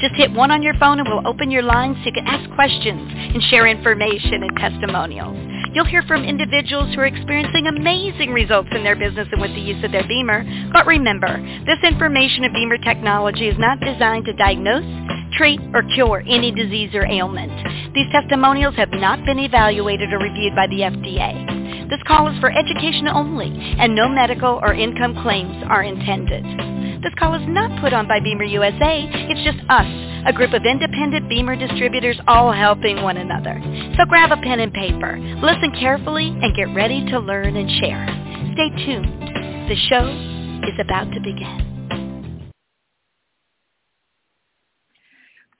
Just hit one on your phone and we'll open your line so you can ask questions and share information and testimonials. You'll hear from individuals who are experiencing amazing results in their business and with the use of their BEMER. But remember, this information of BEMER technology is not designed to diagnose, treat, or cure any disease or ailment. These testimonials have not been evaluated or reviewed by the FDA. This call is for education only, and no medical or income claims are intended. This call is not put on by BEMER USA. It's just us, a group of independent BEMER distributors all helping one another. So grab a pen and paper, listen carefully, and get ready to learn and share. Stay tuned. The show is about to begin.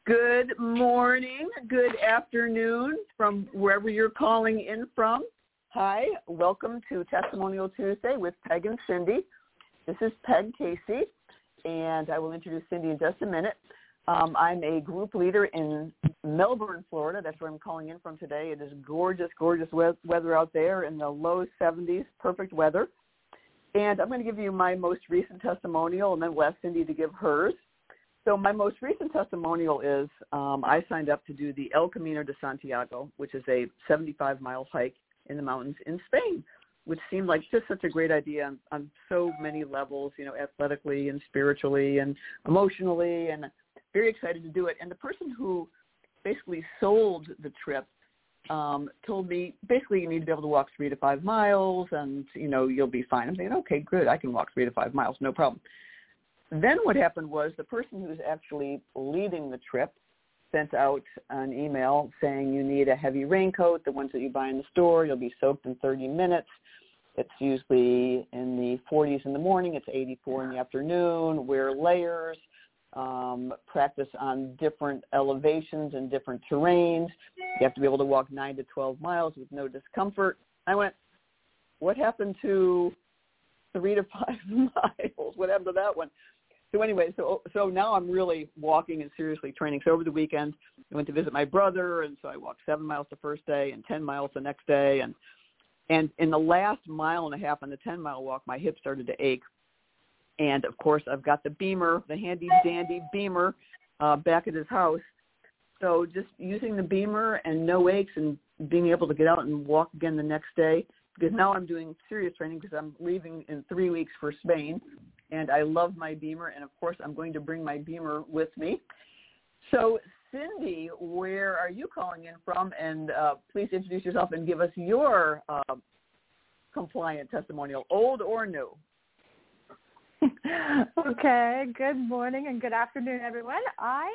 Good morning, good afternoon from wherever you're calling in from. Hi, welcome to Testimonial Tuesday with Peg and Cyndy. This is Peg Casey, and I will introduce Cyndy in just a minute. Um, I'm a group leader in Melbourne, Florida. That's where I'm calling in from today. It is gorgeous, gorgeous we- weather out there in the low 70s, perfect weather. And I'm going to give you my most recent testimonial, and then we'll ask Cyndy to give hers. So my most recent testimonial is um, I signed up to do the El Camino de Santiago, which is a 75-mile hike in the mountains in Spain, which seemed like just such a great idea on, on so many levels, you know, athletically and spiritually and emotionally, and very excited to do it. And the person who basically sold the trip um, told me basically you need to be able to walk three to five miles, and you know you'll be fine. I'm thinking, okay, good, I can walk three to five miles, no problem. Then what happened was the person who's actually leading the trip sent out an email saying you need a heavy raincoat, the ones that you buy in the store, you'll be soaked in 30 minutes. It's usually in the 40s in the morning, it's 84 in the afternoon, wear layers, um, practice on different elevations and different terrains. You have to be able to walk 9 to 12 miles with no discomfort. I went, what happened to three to five miles? What happened to that one? So anyway, so so now I'm really walking and seriously training. So over the weekend, I went to visit my brother, and so I walked seven miles the first day and ten miles the next day, and and in the last mile and a half on the ten mile walk, my hip started to ache, and of course I've got the BEMER, the handy dandy BEMER, uh, back at his house. So just using the BEMER and no aches and being able to get out and walk again the next day because now I'm doing serious training because I'm leaving in three weeks for Spain and I love my BEMER, and of course, I'm going to bring my BEMER with me. So, Cyndy, where are you calling in from? And uh, please introduce yourself and give us your uh, compliant testimonial, old or new. okay. Good morning and good afternoon, everyone. I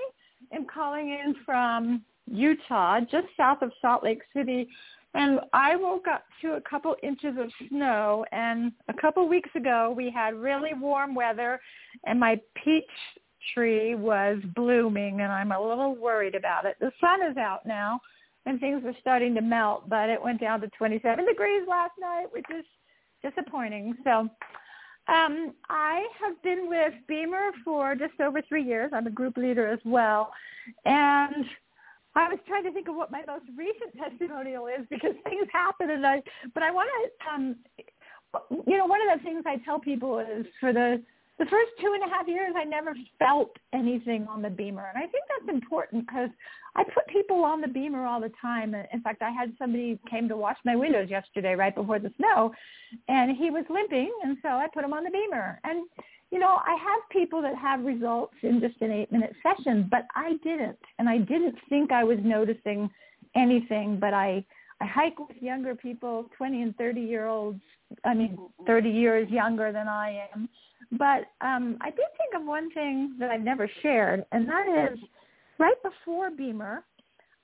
am calling in from Utah, just south of Salt Lake City, and I woke up to a couple inches of snow. And a couple weeks ago, we had really warm weather, and my peach tree was blooming, and I'm a little worried about it. The sun is out now, and things are starting to melt, but it went down to 27 degrees last night, which is disappointing. So um, I have been with BEMER for just over three years. I'm a group leader as well, and I was trying to think of what my most recent testimonial is because things happen and I but I want to um you know one of the things I tell people is for the the first two and a half years I never felt anything on the BEMER. And I think that's important because I put people on the BEMER all the time. In fact I had somebody came to wash my windows yesterday right before the snow and he was limping. And so I put him on the BEMER. And you know, I have people that have results in just an eight minute session, but I didn't. And I didn't think I was noticing anything, but I, I hike with younger people, 20 and 30 year olds, I mean, 30 years younger than I am. But um, I did think of one thing that I've never shared, and that is right before BEMER,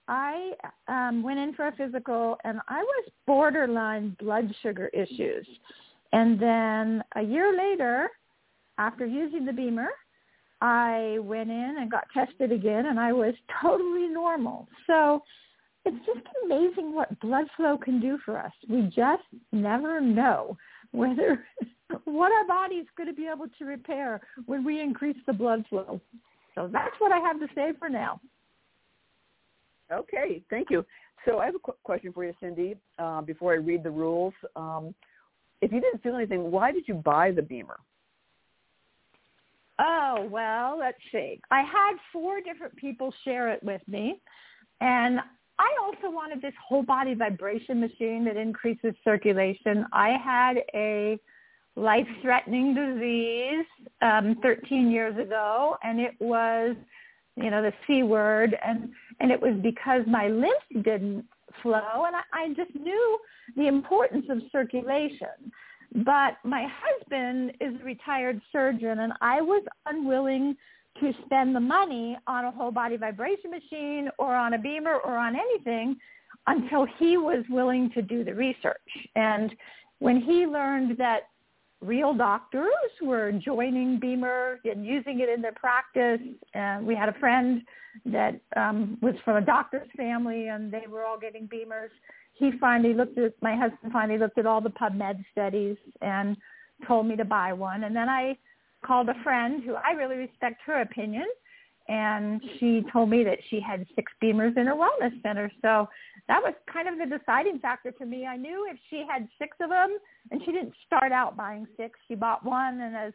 I um, went in for a physical, and I was borderline blood sugar issues. And then a year later, after using the BEMER, I went in and got tested again, and I was totally normal. So it's just amazing what blood flow can do for us. We just never know whether what our body's going to be able to repair when we increase the blood flow. So that's what I have to say for now. Okay, thank you. So I have a qu- question for you, Cyndy. Uh, before I read the rules, um, if you didn't feel anything, why did you buy the BEMER? Oh, well, let's see. I had four different people share it with me. And I also wanted this whole body vibration machine that increases circulation. I had a life-threatening disease um, 13 years ago, and it was, you know, the C word, and and it was because my lymph didn't flow, and I, I just knew the importance of circulation. But my husband is a retired surgeon, and I was unwilling to spend the money on a whole body vibration machine or on a BEMER or on anything until he was willing to do the research. And when he learned that real doctors were joining BEMER and using it in their practice, and we had a friend that um, was from a doctor's family, and they were all getting BEMERs he finally looked at my husband finally looked at all the PubMed studies and told me to buy one. And then I called a friend who I really respect her opinion, and she told me that she had six BEMERs in her wellness center. So that was kind of the deciding factor for me. I knew if she had six of them, and she didn't start out buying six, she bought one, and as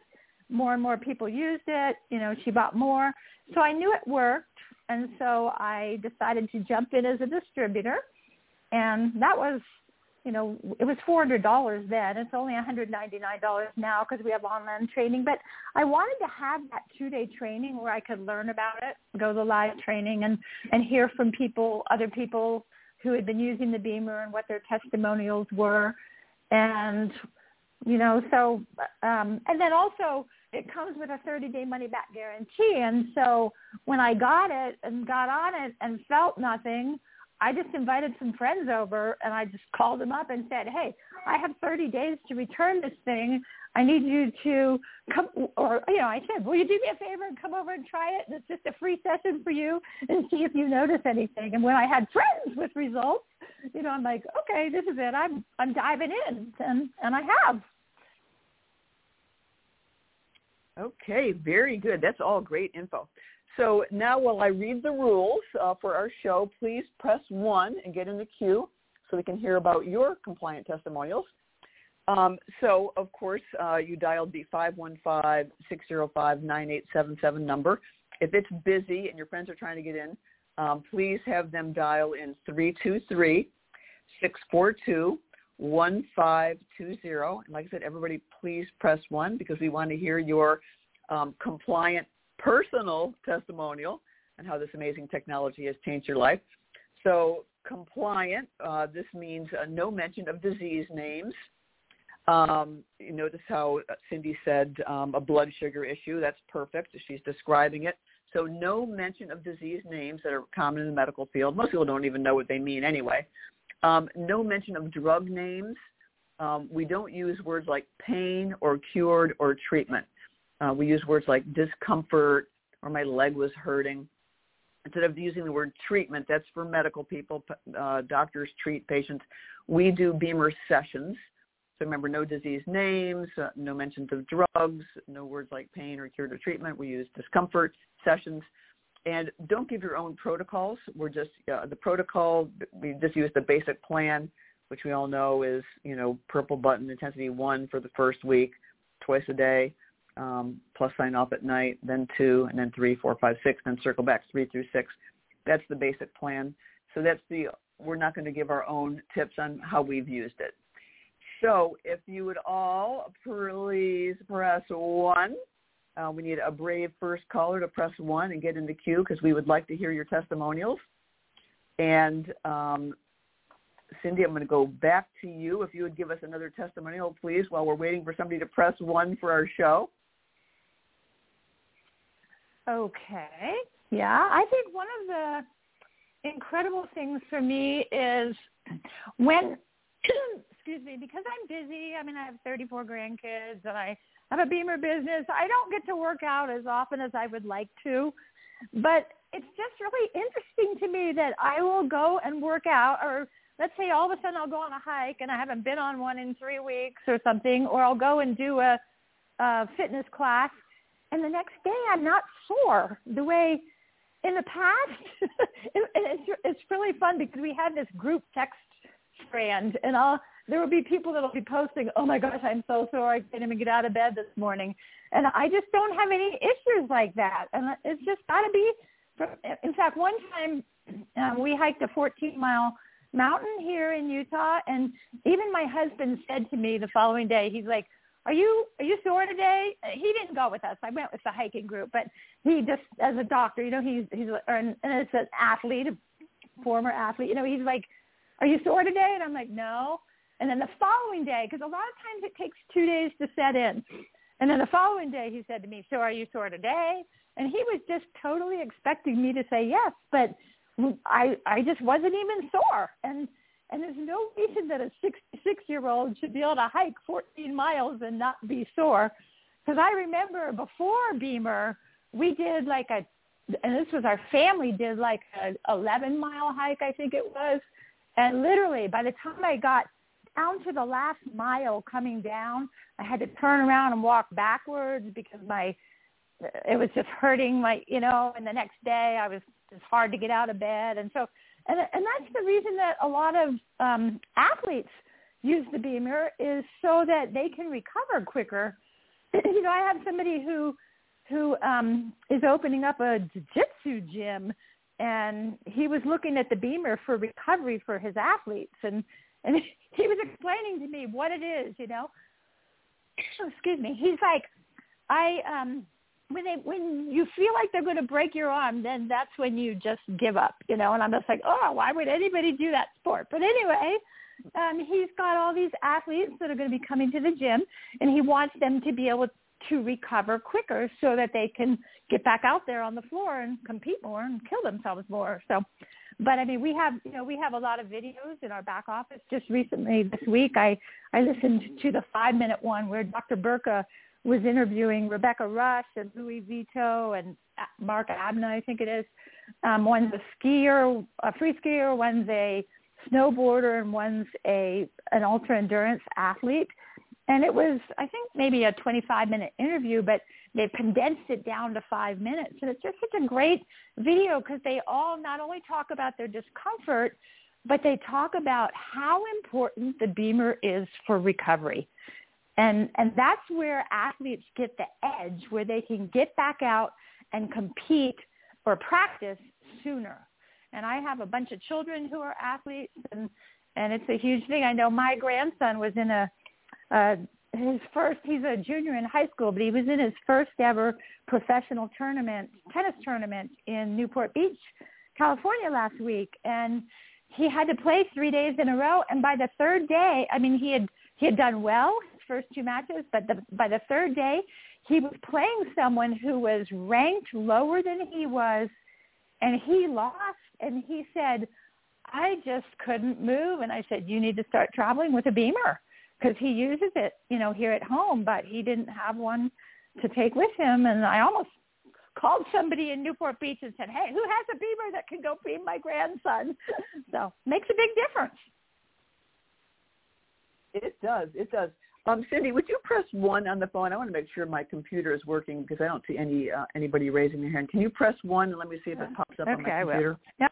more and more people used it, you know, she bought more. So I knew it worked, and so I decided to jump in as a distributor and that was you know it was four hundred dollars then. It's only one hundred ninety nine dollars now because we have online training. But i wanted to have that two day training where i could learn about it go to live training and and hear from people other people who had been using the BEMER and what their testimonials were. And you know so um and then also it comes with a 30 day money back guarantee. And so when i got it and got on it and felt nothing I just invited some friends over and I just called them up and said, hey, I have 30 days to return this thing. I need you to come, or, you know, I said, will you do me a favor and come over and try it? It's just a free session for you and see if you notice anything. And when I had friends with results, you know, I'm like, okay, this is it. I'm, I'm diving in and, and I have. Okay, very good. That's all great info. So now while I read the rules uh, for our show, please press 1 and get in the queue so we can hear about your compliant testimonials. Um, so, of course, uh, you dialed the 515-605-9877 number. If it's busy and your friends are trying to get in, um, please have them dial in 323-642-1520. And like I said, everybody please press 1 because we want to hear your um, compliant personal testimonial and how this amazing technology has changed your life. So compliant, uh, this means uh, no mention of disease names. Um, you notice how Cyndy said um, a blood sugar issue. That's perfect. She's describing it. So no mention of disease names that are common in the medical field. Most people don't even know what they mean anyway. Um, no mention of drug names. Um, we don't use words like pain or cured or treatment. Uh, we use words like discomfort or my leg was hurting. Instead of using the word treatment, that's for medical people. Uh, doctors treat patients. We do BEMER sessions. So remember, no disease names, uh, no mentions of drugs, no words like pain or cure or treatment. We use discomfort sessions. And don't give your own protocols. We're just, uh, the protocol, we just use the basic plan, which we all know is, you know, purple button intensity one for the first week, twice a day um, plus sign off at night, then two, and then three, four, five, six, then circle back three through six. That's the basic plan. So that's the, we're not going to give our own tips on how we've used it. So if you would all please press one. Uh, we need a brave first caller to press one and get in the queue because we would like to hear your testimonials. And um, Cyndy, I'm going to go back to you. If you would give us another testimonial, please, while we're waiting for somebody to press one for our show. Okay. Yeah, I think one of the incredible things for me is when, excuse me, because I'm busy. I mean, I have 34 grandkids and I have a BEMER business. I don't get to work out as often as I would like to, but it's just really interesting to me that I will go and work out or let's say all of a sudden I'll go on a hike and I haven't been on one in three weeks or something, or I'll go and do a, a fitness class, and the next day I'm not sore the way in the past. and it's it's really fun because we have this group text strand, and I'll there will be people that will be posting, "Oh my gosh, I'm so sore. I can't even get out of bed this morning," and I just don't have any issues like that, and it's just got to be. In fact, one time um, we hiked a 14 mile mountain here in Utah. And even my husband said to me the following day, he's like, are you are you sore today? He didn't go with us. I went with the hiking group, but he just as a doctor, you know, he's he's or, and it's an athlete, a former athlete. You know, he's like, "Are you sore today?" And I'm like, "No." And then the following day, because a lot of times it takes two days to set in, and then the following day he said to me, "So are you sore today?" And he was just totally expecting me to say yes, but I I just wasn't even sore, and and there's no reason that a 66 year old should be able to hike 14 miles and not be sore. Because I remember before BEMER, we did like a, and this was our family did like a 11 mile hike, I think it was, and literally by the time I got down to the last mile coming down, I had to turn around and walk backwards because my it was just hurting my you know and the next day i was it's hard to get out of bed, and so and and that's the reason that a lot of um, athletes use the BEMER is so that they can recover quicker. you know, I have somebody who who um, is opening up a jiu-jitsu gym, and he was looking at the BEMER for recovery for his athletes, and and he was explaining to me what it is. You know, oh, excuse me. He's like, I um when they when you feel like they're going to break your arm, then that's when you just give up, you know. And I'm just like, oh, why would anybody do that sport? But anyway, um, he's got all these athletes that are going to be coming to the gym, and he wants them to be able to recover quicker so that they can get back out there on the floor and compete more and kill themselves more. So, but I mean, we have you know we have a lot of videos in our back office. Just recently this week, I I listened to the five minute one where Dr. Burka was interviewing Rebecca Rusch and Louis Vito and Mark Abma, I think it is. Um, one's a skier, a free skier, one's a snowboarder, and one's a an ultra endurance athlete. And it was, I think, maybe a 25 minute interview, but they've condensed it down to five minutes. And it's just such a great video because they all not only talk about their discomfort, but they talk about how important the BEMER is for recovery. And, and that's where athletes get the edge, where they can get back out and compete or practice sooner. And I have a bunch of children who are athletes, and, and it's a huge thing. I know my grandson was in a, uh, his first, he's a junior in high school, but he was in his first ever professional tournament, tennis tournament in Newport Beach, California last week. And he had to play three days in a row. And by the third day, I mean, he had, he had done well his first two matches, but the, by the third day, he was playing someone who was ranked lower than he was, and he lost. And he said, I just couldn't move. And I said, you need to start traveling with a BEMER because he uses it, you know, here at home, but he didn't have one to take with him. And I almost called somebody in Newport Beach and said, hey, who has a BEMER that can go beam my grandson? so makes a big difference. It does. It does. Um, Cyndy, would you press one on the phone? I want to make sure my computer is working because I don't see any uh, anybody raising their hand. Can you press one and let me see if it pops up okay, on my computer? I will. Yep.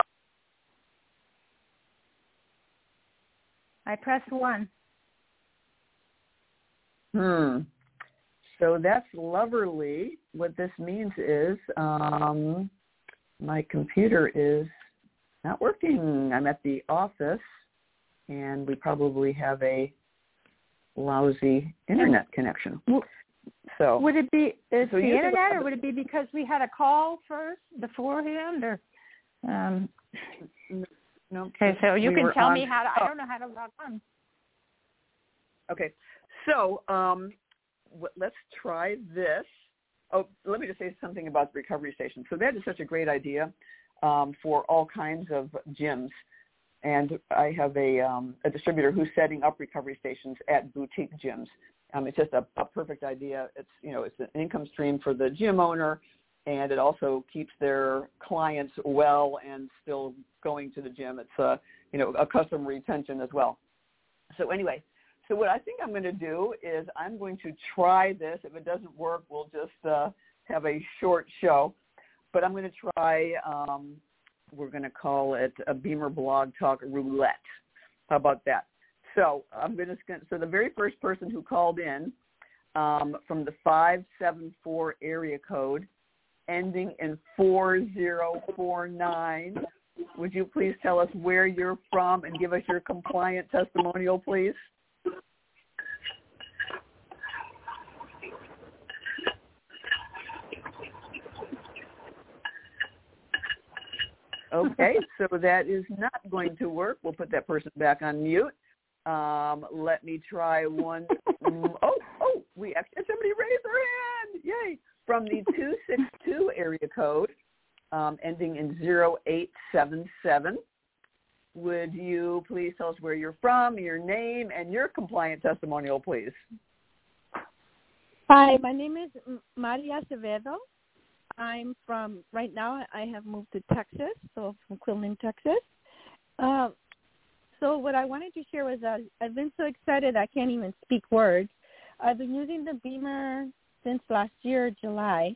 I press one. Hmm. So that's lovely. What this means is um, my computer is not working. I'm at the office, and we probably have a lousy internet connection. So would it be is so the internet, or would it be because we had a call first beforehand, or? Um, no. Okay, so you we can tell on, me how to. I don't know how to log on. Okay, so um, let's try this. Oh, let me just say something about the recovery station. So that is such a great idea um, for all kinds of gyms and I have a, um, a distributor who's setting up recovery stations at boutique gyms. Um, it's just a, a perfect idea. It's you know it's an income stream for the gym owner, and it also keeps their clients well and still going to the gym. It's a you know a customer retention as well. So anyway, so what I think I'm going to do is I'm going to try this. If it doesn't work, we'll just uh, have a short show. But I'm going to try. Um, we're going to call it a BEMER Blog Talk Roulette. How about that? So I'm going to. So the very first person who called in um, from the 574 area code ending in 4049. Would you please tell us where you're from and give us your compliant testimonial, please? Okay, so that is not going to work. We'll put that person back on mute. Um, let me try one. Oh, oh, we actually somebody raised their hand. Yay! From the 262 area code, um, ending in 0877. Would you please tell us where you're from, your name, and your compliant testimonial, please? Hi, my name is Maria Acevedo. I'm from right now. I have moved to Texas, so from Quillen, Texas. Uh, so what I wanted to share was that I've been so excited I can't even speak words. I've been using the BEMER since last year, July,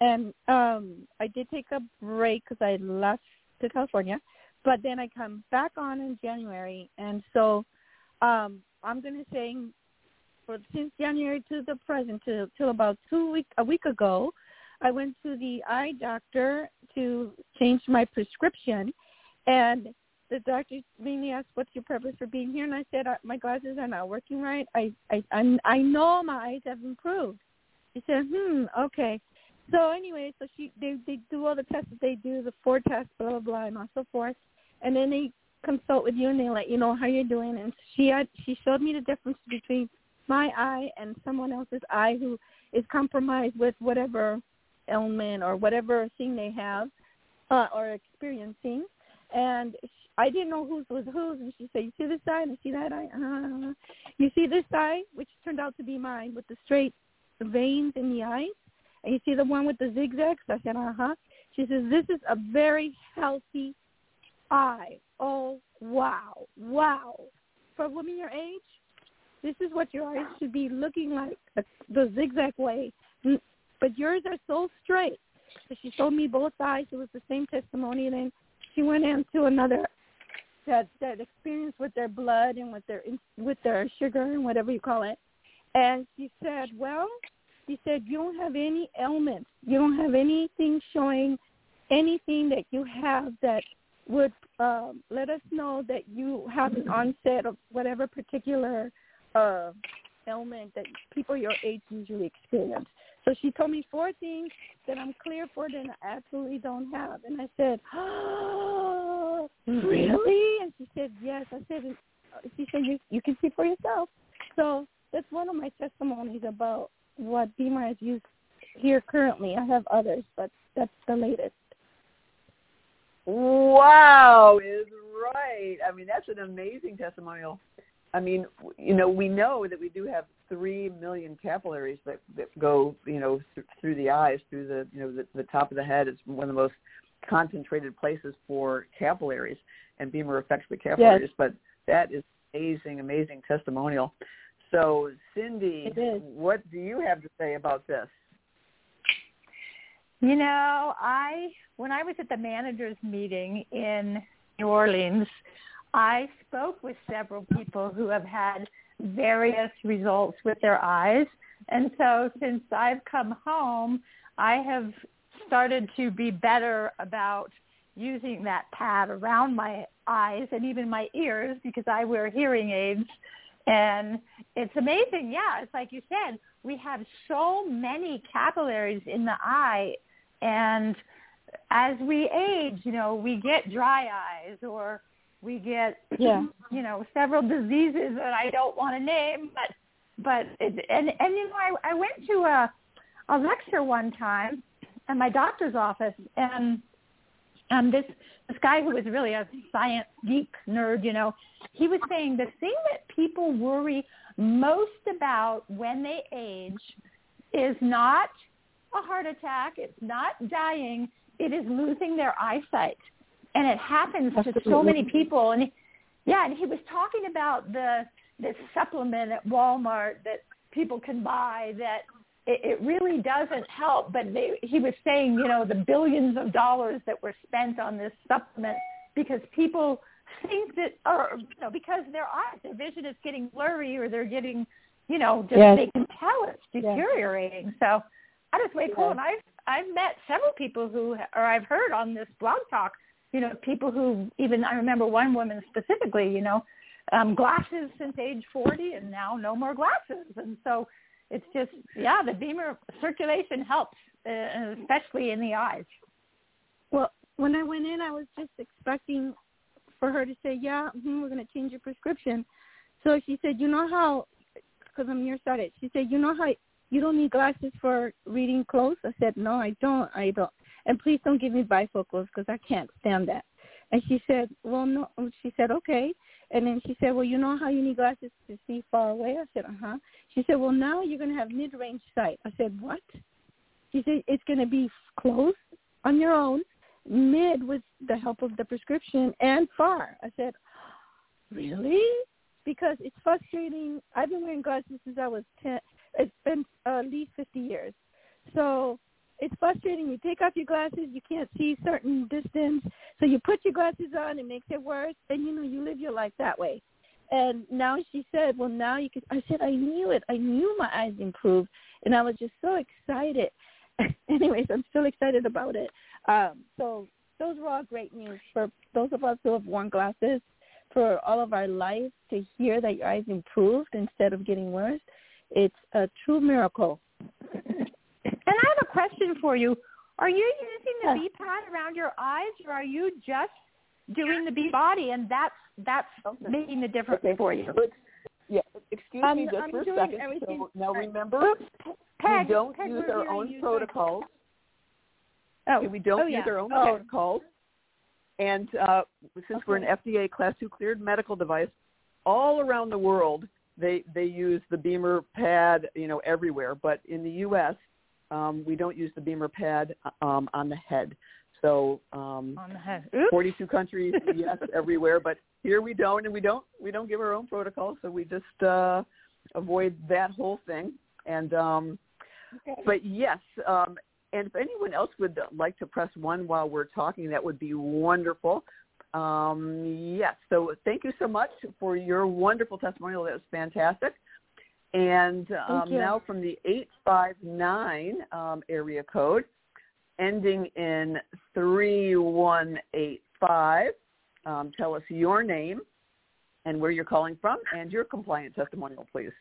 and um, I did take a break because I left to California, but then I come back on in January, and so um, I'm going to say for since January to the present, to till about two week a week ago, I went to the eye doctor to change my prescription, and the doctor mainly asked, "What's your purpose for being here?" And I said, "My glasses are not working right. I I I'm, I know my eyes have improved." He said, "Hmm, okay." So anyway, so she they they do all the tests that they do, the four tests, blah blah blah, and so forth, and then they consult with you and they let you know how you're doing. And she had she showed me the difference between my eye and someone else's eye who is compromised with whatever ailment or whatever thing they have uh, or experiencing. And I didn't know whose was whose. And she said, "You see this eye? And you see that eye? Uh, you see this eye, which turned out to be mine, with the straight veins in the eyes, and you see the one with the zigzags." I said, "Uh huh." She says, "This is a very healthy eye. Oh wow, wow! For a woman your age, this is what your eyes should be looking like, the zigzag way but yours are so straight. So she showed me both eyes. It was the same testimony. And then she went into another that that experience with their blood and with their with their sugar and whatever you call it. And she said, well, she said you don't have any ailments. You don't have anything showing anything that you have that would um, let us know that you have an onset of whatever particular uh, ailment that people your age usually experience. So she told me four things that I'm clear for that I absolutely don't have. And I said, oh, really? And she said, yes. I said, uh, she said, you, you can see for yourself. So that's one of my testimonies about what BEMER has used here currently. I have others, but that's the latest. Wow, is right. I mean, that's an amazing testimonial. I mean, you know, we know that we do have three million capillaries that that go, you know, th- through the eyes, through the, you know, the, the top of the head. It's one of the most concentrated places for capillaries, and BEMER affects the capillaries. Yes. But that is amazing, amazing testimonial. So, Cyndy, what do you have to say about this? You know, I when I was at the managers meeting in New Orleans, I spoke with several people who have had various results with their eyes. And so since I've come home, I have started to be better about using that pad around my eyes and even my ears because I wear hearing aids. And it's amazing. Yeah, it's like you said, we have so many capillaries in the eye. And as we age, you know, we get dry eyes or we get yeah. you know several diseases that I don't want to name, but but it, and and you know I I went to a a lecture one time at my doctor's office and and this this guy who was really a science geek nerd, you know, he was saying the thing that people worry most about when they age is not a heart attack. It's not dying. It is losing their eyesight. And it happens to so many people. And he, yeah, and he was talking about the this supplement at Walmart that people can buy that it, it really doesn't help. But they, he was saying, you know, the billions of dollars that were spent on this supplement because people think that, or you know, because their eyes, their vision is getting blurry, or they're getting, you know, just yes. they can tell it's deteriorating. Yes. So that is way cool. And I've I've met several people who, or I've heard on this blog talk, you know, people who even I remember one woman specifically, you know, um, glasses since age 40 and now no more glasses. And so it's just, yeah, the BEMER circulation helps, uh, especially in the eyes. Well, when I went in, I was just expecting for her to say, yeah, mm-hmm, we're going to change your prescription. So she said, you know how, because I'm nearsighted, she said, you know how you don't need glasses for reading close? I said, no, I don't. I don't. And please don't give me bifocals because I can't stand that. And she said, well, no. She said, okay. And then she said, well, you know how you need glasses to see far away? I said, uh-huh. She said, well, now you're going to have mid-range sight. I said, what? She said, it's going to be close on your own, mid with the help of the prescription, and far. I said, really? Because it's frustrating. I've been wearing glasses since I was 10. It's been uh, at least 50 years. So it's frustrating. You take off your glasses, you can't see certain distance. So you put your glasses on, it makes it worse, and you know you live your life that way. And now she said, well, now you can. I said, I knew it. I knew my eyes improved, and I was just so excited. Anyways, I'm still excited about it. Um, so those were all great news for those of us who have worn glasses for all of our life to hear that your eyes improved instead of getting worse. It's a true miracle. And I have a question for you. Are you using the B pad around your eyes, or are you just doing the B body, and that's that's okay. making the difference okay. for you? Yeah, excuse um, me just I'm for a second. So now remember, Peg, we don't Peg, use our own protocols. Oh, okay, we don't oh, use our own oh. protocols. And uh, since okay. we're an FDA Class 2 cleared medical device, all around the world they they use the BEMER pad, you know, everywhere. But in the U.S., um, we don't use the BEMER pad um, on the head. So um, on the head. 42 countries, yes, everywhere. But here we don't, and we don't we don't give our own protocol, so we just uh, avoid that whole thing. And um, okay. but yes, um, and if anyone else would like to press one while we're talking, that would be wonderful. Um, yes, so thank you so much for your wonderful testimonial. That was fantastic. And um, now from the 859 um, area code, ending in 3185, um, tell us your name and where you're calling from and your compliant testimonial, please.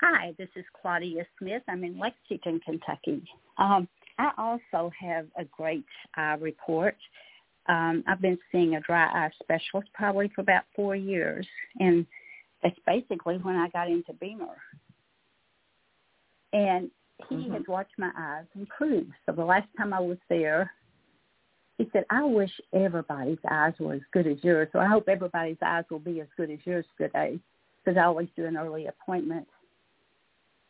Hi, this is Claudia Smith. I'm in Lexington, Kentucky. Um, I also have a great eye report. Um, I've been seeing a dry eye specialist probably for about four years, and that's basically when I got into BEMER. And he mm-hmm. has watched my eyes improve. So the last time I was there, he said, I wish everybody's eyes were as good as yours. So I hope everybody's eyes will be as good as yours today because I always do an early appointment.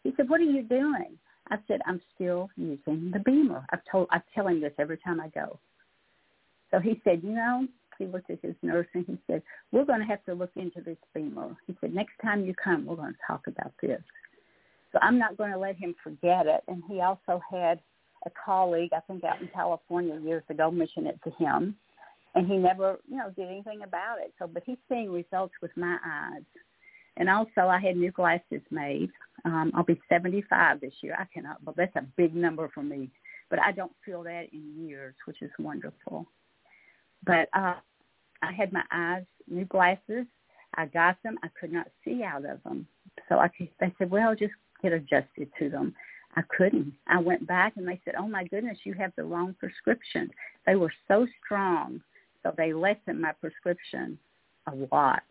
He said, what are you doing? I said, I'm still using the BEMER. I've told, I tell him this every time I go. So he said, you know, he looked at his nurse and he said, we're going to have to look into this BEMER. He said, next time you come, we're going to talk about this. So I'm not going to let him forget it. And he also had a colleague, I think out in California years ago, mention it to him. And he never, you know, did anything about it. So, but he's seeing results with my eyes. And also I had new glasses made. Um, I'll be 75 this year. I cannot, but that's a big number for me. But I don't feel that in years, which is wonderful. But uh, I had my eyes, new glasses. I got them. I could not see out of them. So I, they said, well, just get adjusted to them. I couldn't. I went back and they said, oh my goodness, you have the wrong prescription. They were so strong, so they lessened my prescription a lot.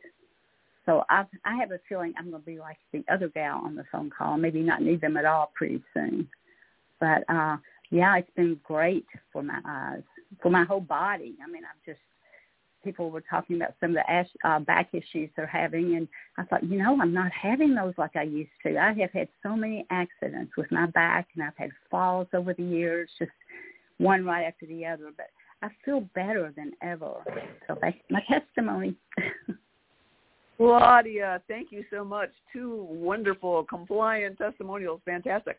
So I I have a feeling I'm going to be like the other gal on the phone call, maybe not need them at all pretty soon. But uh yeah, it's been great for my eyes for my whole body. I mean, I've just people were talking about some of the ash, uh, back issues they're having, and I thought, you know, I'm not having those like I used to. I have had so many accidents with my back, and I've had falls over the years, just one right after the other. But I feel better than ever. So that's my testimony. Claudia, thank you so much. Two wonderful compliant testimonials. Fantastic.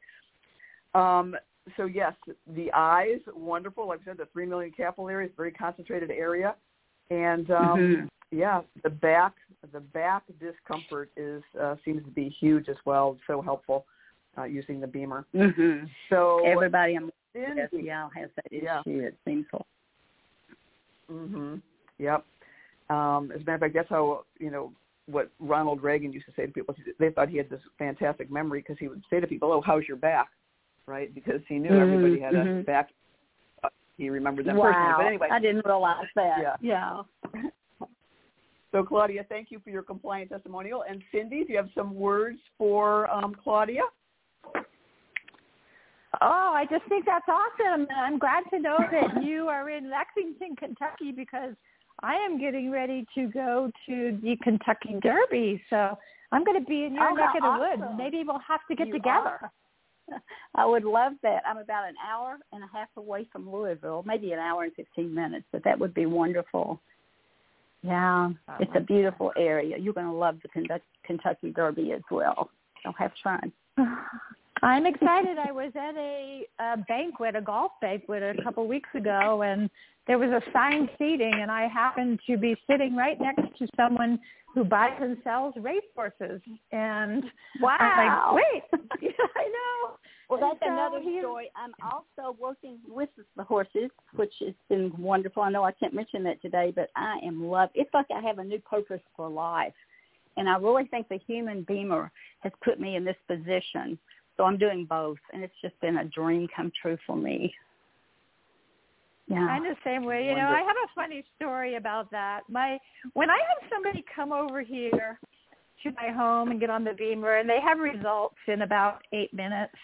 Um, so yes, the eyes, wonderful. Like I said, the three million capillaries, very concentrated area, and um, mm-hmm. yeah, the back, the back discomfort is uh, seems to be huge as well. So helpful uh, using the BEMER. Mm-hmm. So everybody on SEL has that issue. Yeah. It seems so. Mhm. Yep. Um, as a matter of fact, that's how you know what Ronald Reagan used to say to people. They thought he had this fantastic memory because he would say to people, "Oh, how's your back?" Right? Because he knew mm-hmm. everybody had a mm-hmm. back. He remembered them wow. personally. But anyway, I didn't realize that. Yeah. yeah. so Claudia, thank you for your compliant testimonial. And Cyndy, do you have some words for um, Claudia? Oh, I just think that's awesome. And I'm glad to know that you are in Lexington, Kentucky because I am getting ready to go to the Kentucky Derby. So I'm going to be in your oh, neck of the awesome. woods. Maybe we'll have to get you together. Are. I would love that. I'm about an hour and a half away from Louisville, maybe an hour and 15 minutes, but that would be wonderful. Yeah, it's a beautiful area. You're going to love the Kentucky Derby as well. So have fun. I'm excited. I was at a, a banquet, a golf banquet, a couple weeks ago, and there was assigned seating, and I happened to be sitting right next to someone who buys and sells racehorses. And wow, I'm like, wait, yeah, I know. Well, that's so another he, story. I'm also working with the horses, which has been wonderful. I know I can't mention that today, but I am love. It's like I have a new purpose for life, and I really think the human BEMER has put me in this position so I'm doing both, and it's just been a dream come true for me. Yeah. I'm the same way. You know, I have a funny story about that. My when I have somebody come over here to my home and get on the BEMER, and they have results in about eight minutes.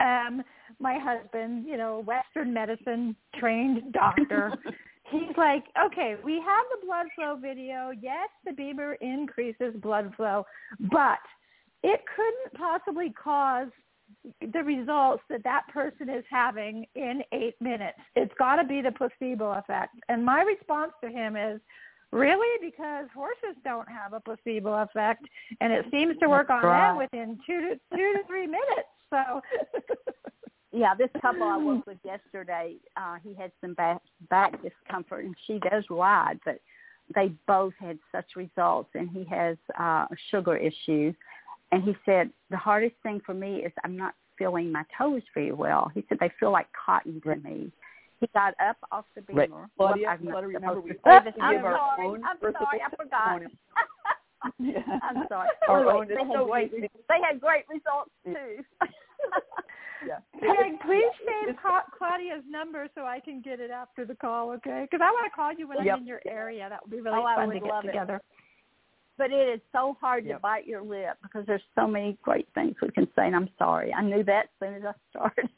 Um, my husband, you know, Western medicine trained doctor, he's like, okay, we have the blood flow video. Yes, the BEMER increases blood flow, but it couldn't possibly cause the results that that person is having in eight minutes. It's got to be the placebo effect. And my response to him is, really? Because horses don't have a placebo effect, and it seems to work on right. them within two to two to three minutes. So. yeah, this couple I worked with yesterday, uh, he had some back back discomfort, and she does ride, but they both had such results, and he has uh, sugar issue and he said, the hardest thing for me is I'm not feeling my toes very well. He said they feel like cotton to me. He got up off the BEMER. Right. Claudia, well, Claudia, remember we have to I'm give our sorry. own I'm sorry, I forgot. yeah. I'm sorry. Our anyway, own, they, had so great, easy. they had great results too. yeah. Peg, please save It's- Claudia's number so I can get it after the call, okay? Because I want to call you when Yep. I'm in your area. That would be really Oh, I fun would to get love it. But it is so hard Yep. to bite your lip because there's so many great things we can say. And I'm sorry. I knew that as soon as I started.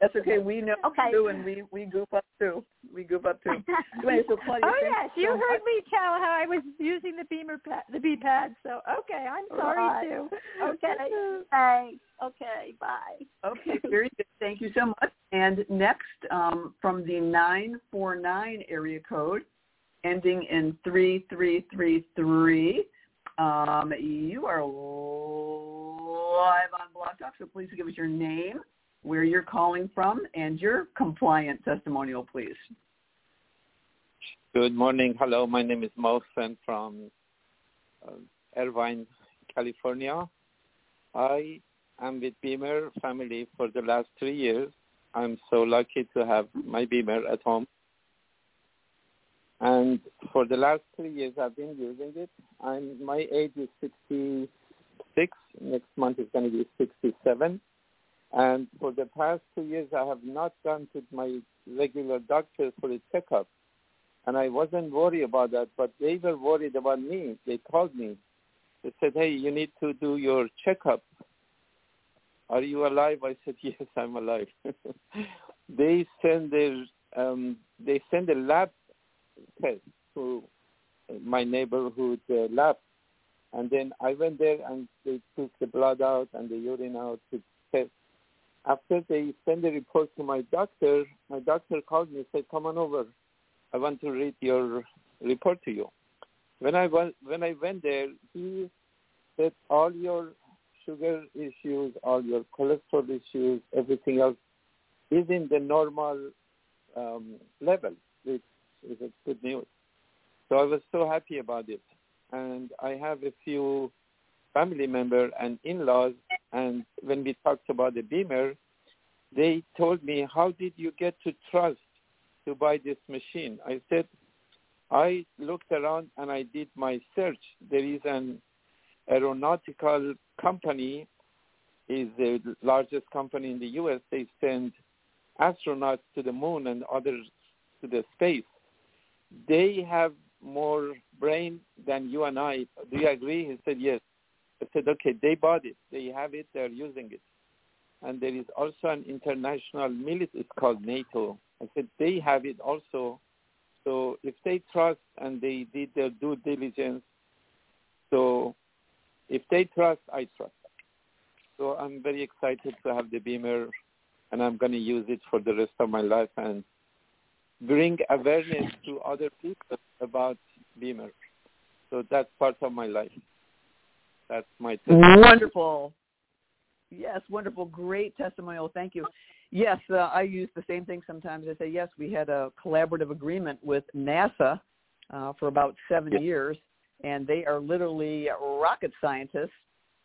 That's okay. We know Okay. too, and we we goof up too. We goof up too. Anyway, so Claudia, Oh yes, you so heard much. me tell how I was using the BEMER pad, the B pad. So okay, I'm sorry Right. too. okay. Thanks. Okay. Bye. Okay, very good. Thank you so much. And next, um, from the 949 area code, ending in 3333, um, you are live on Blog Talk, so please give us your name, where you're calling from, and your compliant testimonial, please. Good morning. Hello, my name is Mohsen from uh, Irvine, California. I am with BEMER family for the last three years. I'm so lucky to have my BEMER at home. And for the last three years, I've been using it. I'm my age is 66. Next month is going to be 67. And for the past two years, I have not gone to my regular doctor for a checkup and I wasn't worried about that, but they were worried about me. They called me. They said, "Hey, you need to do your checkup. Are you alive?" I said, "Yes, I'm alive." they send their um, they send a lab test to my neighborhood uh, lab. And then I went there and they took the blood out and the urine out to test. After they sent the report to my doctor, my doctor called me and said, come on over. I want to read your report to you. When I went, when I went there, he said all your sugar issues, all your cholesterol issues, everything else is in the normal um, level, which a good news. So I was so happy about it. And I have a few family members and in-laws, and when we talked about the BEMER, they told me, how did you get to trust to buy this machine? I said, I looked around and I did my search. There is an aeronautical company, is the largest company in the U.S. They send astronauts to the moon and others to the space. They have more brain than you and I. Do you agree? He said, yes. I said, okay, they bought it. They have it. They're using it. And there is also an international military, it's called NATO. I said, they have it also. So if they trust and they did their due diligence, so if they trust, I trust. So I'm very excited to have the BEMER and I'm going to use it for the rest of my life and bring awareness to other people about BEMER. So that's part of my life. That's my testimony. wonderful. Yes, wonderful, great testimonial. Thank you. Yes, uh, I use the same thing sometimes. I say yes. We had a collaborative agreement with NASA uh, for about seven years, and they are literally rocket scientists.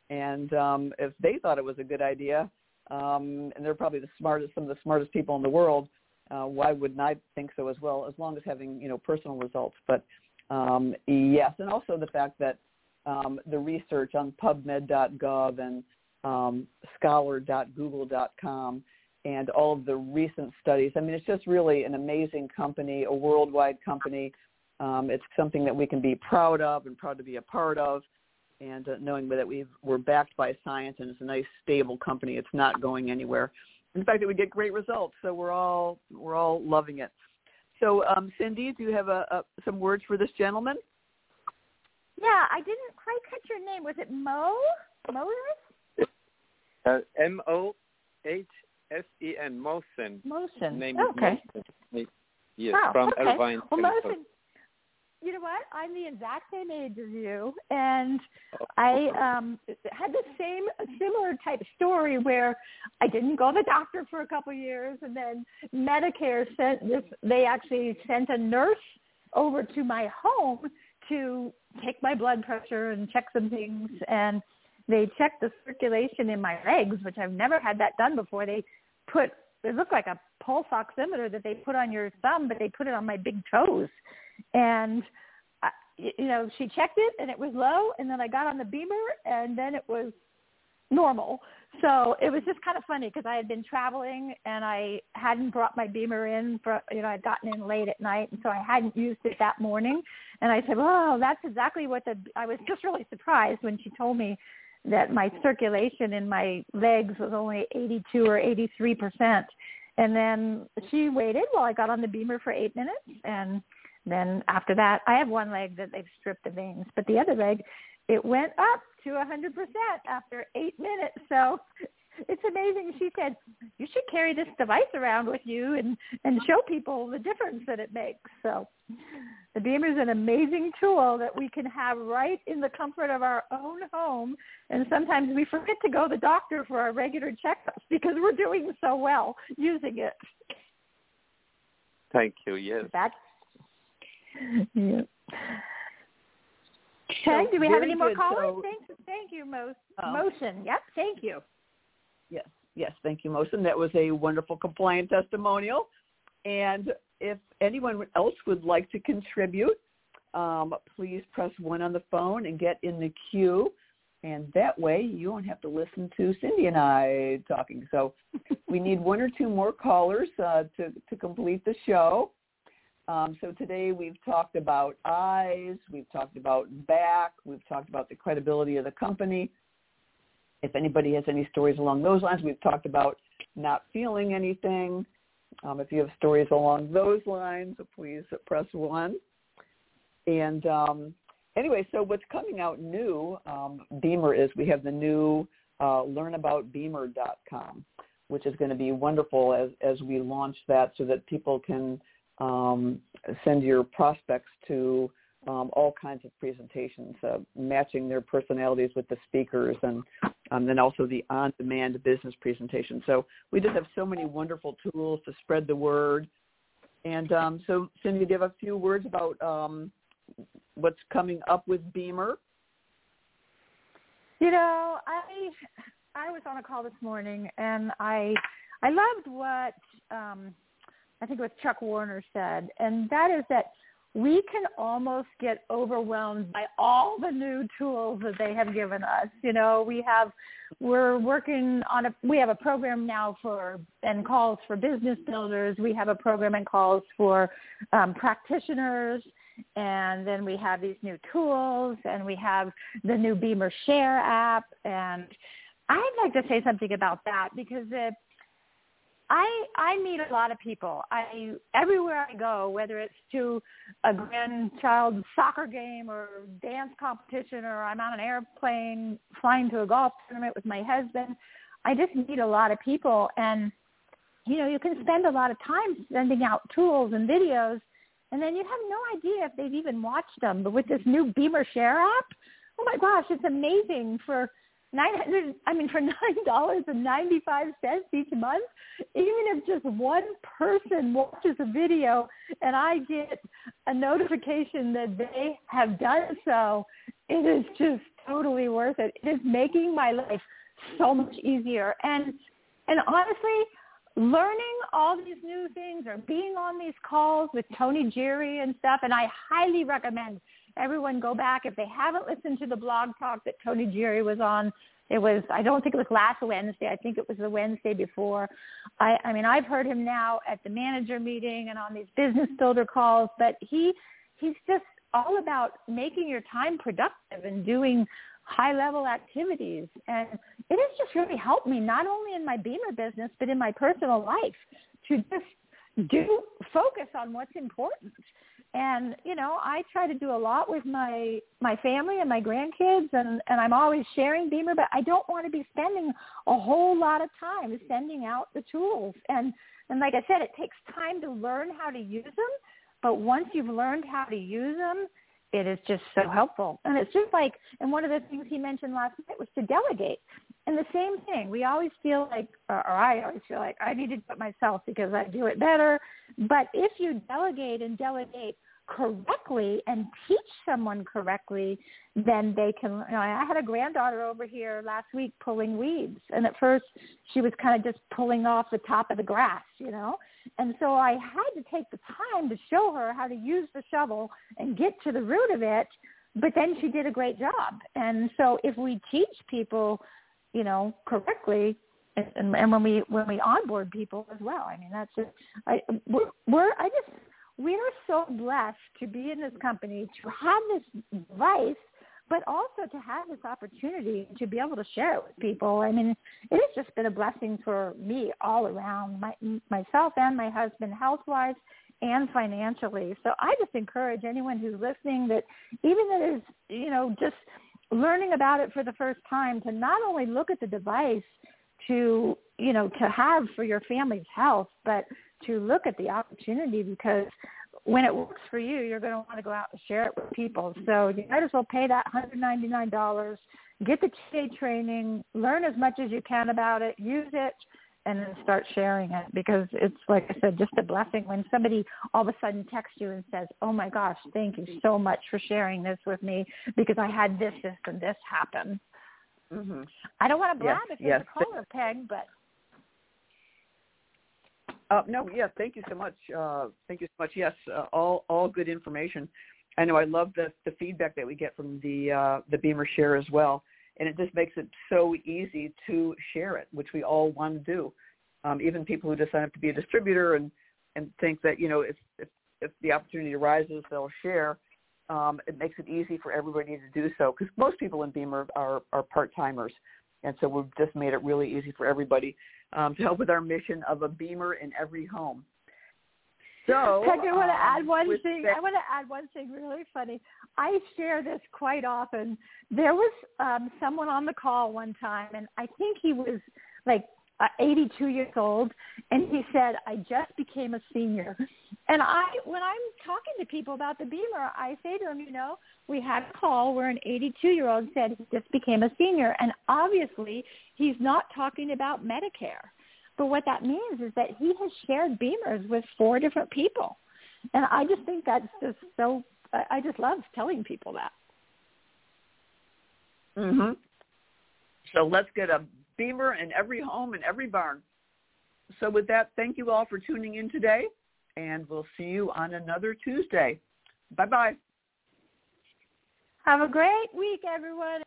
And um, if they thought it was a good idea, um, and they're probably the smartest, some of the smartest people in the world. Uh, why wouldn't I think so as well? As long as having you know personal results, but um, yes, and also the fact that um, the research on PubMed.gov and um, Scholar.google.com and all of the recent studies. I mean, it's just really an amazing company, a worldwide company. Um, it's something that we can be proud of and proud to be a part of and uh, knowing that we we're backed by science and it's a nice stable company. It's not going anywhere. In fact, that we get great results. So we're all we're all loving it. So um, Cyndy, do you have a, a, some words for this gentleman? Yeah, I didn't quite catch your name. Was it Mo? Moses? Uh, M O H S E N Mohsen. Mohsen. Name okay. Mohsen. Yes, oh, from okay. Irvine. Well, Mohsen, you know what? I'm the exact same age as you, and I um had the same similar type story where I didn't go to the doctor for a couple of years, and then Medicare sent this. They actually sent a nurse over to my home to take my blood pressure and check some things, and they checked the circulation in my legs, which I've never had that done before. They put it looked like a pulse oximeter that they put on your thumb, but they put it on my big toes and I, you know she checked it and it was low and then I got on the BEMER and then it was normal. So it was just kind of funny because I had been traveling and I hadn't brought my BEMER in for you know I'd gotten in late at night and so I hadn't used it that morning and I said, "Oh, that's exactly what the I was just really surprised when she told me that my circulation in my legs was only 82 or 83 percent." And then she waited while I got on the BEMER for eight minutes and then after that, I have one leg that they've stripped the veins, but the other leg, it went up to a 100% after eight minutes. So it's amazing. She said, you should carry this device around with you and, and show people the difference that it makes. So the BEMER is an amazing tool that we can have right in the comfort of our own home. And sometimes we forget to go to the doctor for our regular checkups because we're doing so well using it. Thank you. Yes. That's yeah. Okay, So, do we have any more good. callers? So- thank, thank you, Mo- Oh. Motion. Yep, thank you. Yes, yes. Thank you, Mohsen. That was a wonderful compliant testimonial. And if anyone else would like to contribute, um, please press one on the phone and get in the queue. And that way you won't have to listen to Cyndy and I talking. So we need one or two more callers uh, to, to complete the show. Um, so today we've talked about eyes, we've talked about back, we've talked about the credibility of the company. If anybody has any stories along those lines, we've talked about not feeling anything. Um, if you have stories along those lines, please press one. and um, anyway, so what's coming out new, um, BEMER, is we have the new uh, learnaboutbemer.com, which is going to be wonderful as, as we launch that so that people can um, send your prospects to um, all kinds of presentations, uh, matching their personalities with the speakers, and um, then also the on-demand business presentation. So we just have so many wonderful tools to spread the word. And um, so, Cyndy, give a few words about um, what's coming up with BEMER. You know, I I was on a call this morning, and I I loved what um, I think it was Chuck Warner said, and that is that we can almost get overwhelmed by all the new tools that they have given us. You know, we have we're working on a we have a program now for and calls for business builders. We have a program and calls for um, practitioners. And then we have these new tools and we have the new BEMER Share app. And I'd like to say something about that because it, I I meet a lot of people. I everywhere I go, whether it's to a grandchild soccer game or dance competition, or I'm on an airplane flying to a golf tournament with my husband, I just meet a lot of people, and you know you can spend a lot of time sending out tools and videos, and then you have no idea if they've even watched them. But with this new BEMER Share app, oh my gosh, it's amazing for nine hundred i mean for nine dollars and ninety five cents each month even if just one person watches a video and i get a notification that they have done so it is just totally worth it. It is making my life so much easier. And and honestly learning all these new things or being on these calls with tony Geary and stuff and i highly recommend everyone go back if they haven't listened to the blog talk that Tony Geary was on. It was I don't think it was last Wednesday. I think it was the Wednesday before. I I mean I've heard him now at the manager meeting and on these business builder calls, but he he's just all about making your time productive and doing high level activities and it has just really helped me not only in my BEMER business but in my personal life to just do focus on what's important and you know i try to do a lot with my my family and my grandkids and and i'm always sharing BEMER but i don't want to be spending a whole lot of time sending out the tools. And and like i said it takes time to learn how to use them but once you've learned how to use them it is just so helpful. And it's just like and one of the things he mentioned last night was to delegate. And the same thing we always feel like or i always feel like i need to do it myself because i do it better. But if you delegate and delegate correctly and teach someone correctly, then they can. You know, I had a granddaughter over here last week pulling weeds, and at first she was kind of just pulling off the top of the grass, you know. And so I had to take the time to show her how to use the shovel and get to the root of it. But then she did a great job. And so if we teach people, you know, correctly, and, and when we when we onboard people as well, I mean that's just I we're, we're I just we are so blessed to be in this company, to have this device, but also to have this opportunity to be able to share it with people. I mean, it has just been a blessing for me all around, my, myself and my husband, health-wise and financially. So I just encourage anyone who's listening that even that is, you know, just learning about it for the first time to not only look at the device to, you know, to have for your family's health, but to look at the opportunity because when it works for you, you're going to want to go out and share it with people. So you might as well pay that $199, get the TA training, learn as much as you can about it, use it, and then start sharing it because it's like I said, just a blessing when somebody all of a sudden texts you and says, "Oh my gosh, thank you so much for sharing this with me because I had this, this, and this happen." Mm-hmm. I don't want to blab yes, if you're yes. a caller, Peg, but uh, no, yeah, thank you so much. Uh, thank you so much. Yes, uh, all all good information. I know I love the the feedback that we get from the uh, the BEMER share as well, and it just makes it so easy to share it, which we all want to do. Um, even people who up to be a distributor and and think that you know if if, if the opportunity arises, they'll share. Um, it makes it easy for everybody to do so because most people in BEMER are are part timers, and so we've just made it really easy for everybody um, to help with our mission of a BEMER in every home. So Peg, I want to um, add one thing. that- I want to add one thing really funny. I share this quite often. There was um, someone on the call one time, and I think he was like uh, 82 years old, and he said, "I just became a senior." And I, when I'm talking to people about the BEMER, I say to them, you know, we had a call where an 82 year old said he just became a senior, and obviously he's not talking about Medicare. But what that means is that he has shared BEMERs with four different people. And I just think that's just so, I just love telling people that. hmm So let's get a BEMER in every home and every barn. So with that, thank you all for tuning in today, and we'll see you on another Tuesday. Bye-bye. Have a great week, everyone.